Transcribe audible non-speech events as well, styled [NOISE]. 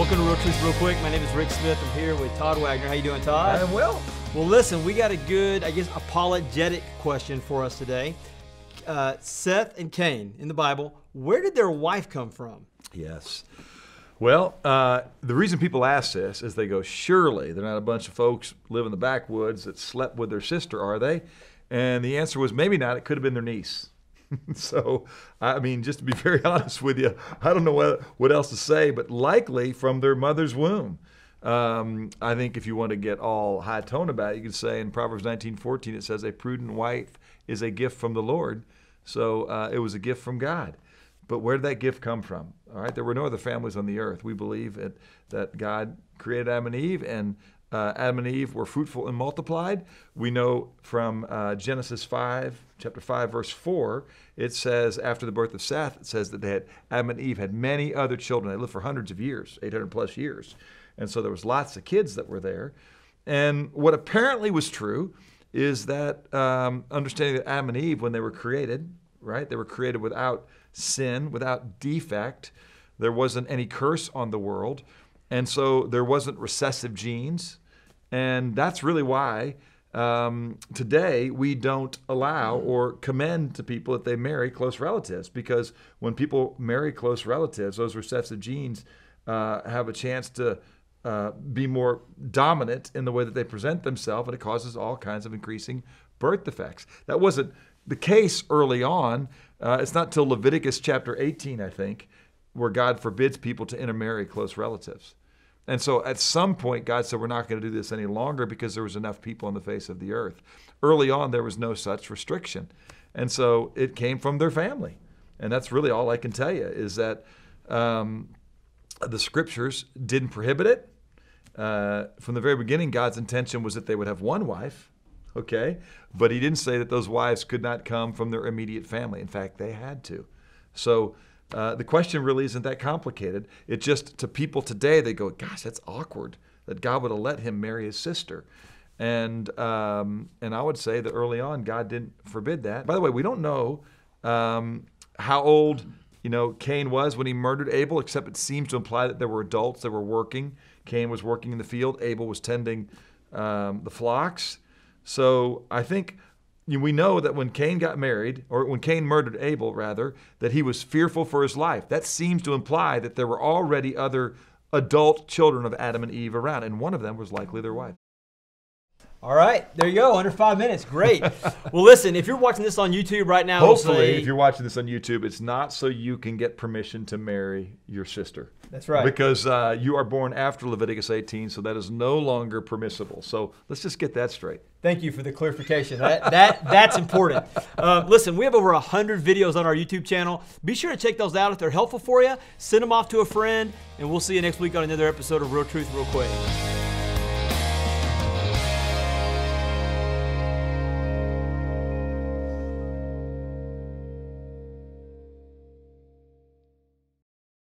Welcome to Real Truth Real Quick. My name is Rick Smith. I'm here with Todd Wagner. How you doing, Todd? I am well. Well, listen, we got a good, I guess, apologetic question for us today. Uh, Seth and Cain in the Bible, where did their wife come from? Yes. Well, uh, the reason people ask this is they go, surely they're not a bunch of folks live in the backwoods that slept with their sister, are they? And the answer was maybe not. It could have been their niece. [LAUGHS] so, I mean, just to be [LAUGHS] very honest with you, I don't know what, what else to say, but likely from their mother's womb. Um, I think if you want to get all high tone about it, you could say in Proverbs 19:14 it says, "A prudent wife is a gift from the Lord." So uh, it was a gift from God. But where did that gift come from? All right, there were no other families on the earth. We believe it, that God created Adam and Eve, and uh, Adam and Eve were fruitful and multiplied. We know from uh, Genesis 5, chapter 5, verse 4, it says, after the birth of Seth, it says that they had, Adam and Eve had many other children. They lived for hundreds of years, 800 plus years. And so there was lots of kids that were there. And what apparently was true is that um, understanding that Adam and Eve, when they were created, right, they were created without sin, without defect. There wasn't any curse on the world. And so there wasn't recessive genes. And that's really why um, today we don't allow or commend to people that they marry close relatives because when people marry close relatives, those recessive genes uh, have a chance to uh, be more dominant in the way that they present themselves, and it causes all kinds of increasing birth defects. That wasn't the case early on. Uh, it's not till Leviticus chapter 18, I think, where God forbids people to intermarry close relatives. And so at some point, God said, We're not going to do this any longer because there was enough people on the face of the earth. Early on, there was no such restriction. And so it came from their family. And that's really all I can tell you is that um, the scriptures didn't prohibit it. Uh, from the very beginning, God's intention was that they would have one wife, okay? But He didn't say that those wives could not come from their immediate family. In fact, they had to. So uh, the question really isn't that complicated. It just, to people today, they go, gosh, that's awkward that God would have let him marry his sister. And, um, and I would say that early on, God didn't forbid that. By the way, we don't know um, how old you know, Cain was when he murdered Abel, except it seems to imply that there were adults that were working. Cain was working in the field, Abel was tending um, the flocks. So I think we know that when Cain got married, or when Cain murdered Abel, rather, that he was fearful for his life. That seems to imply that there were already other adult children of Adam and Eve around, and one of them was likely their wife. All right, there you go. Under five minutes, great. [LAUGHS] well, listen, if you're watching this on YouTube right now, hopefully, say, if you're watching this on YouTube, it's not so you can get permission to marry your sister. That's right. Because uh, you are born after Leviticus 18, so that is no longer permissible. So let's just get that straight. Thank you for the clarification. That, that that's important. Uh, listen, we have over hundred videos on our YouTube channel. Be sure to check those out if they're helpful for you. Send them off to a friend, and we'll see you next week on another episode of Real Truth, Real Quick.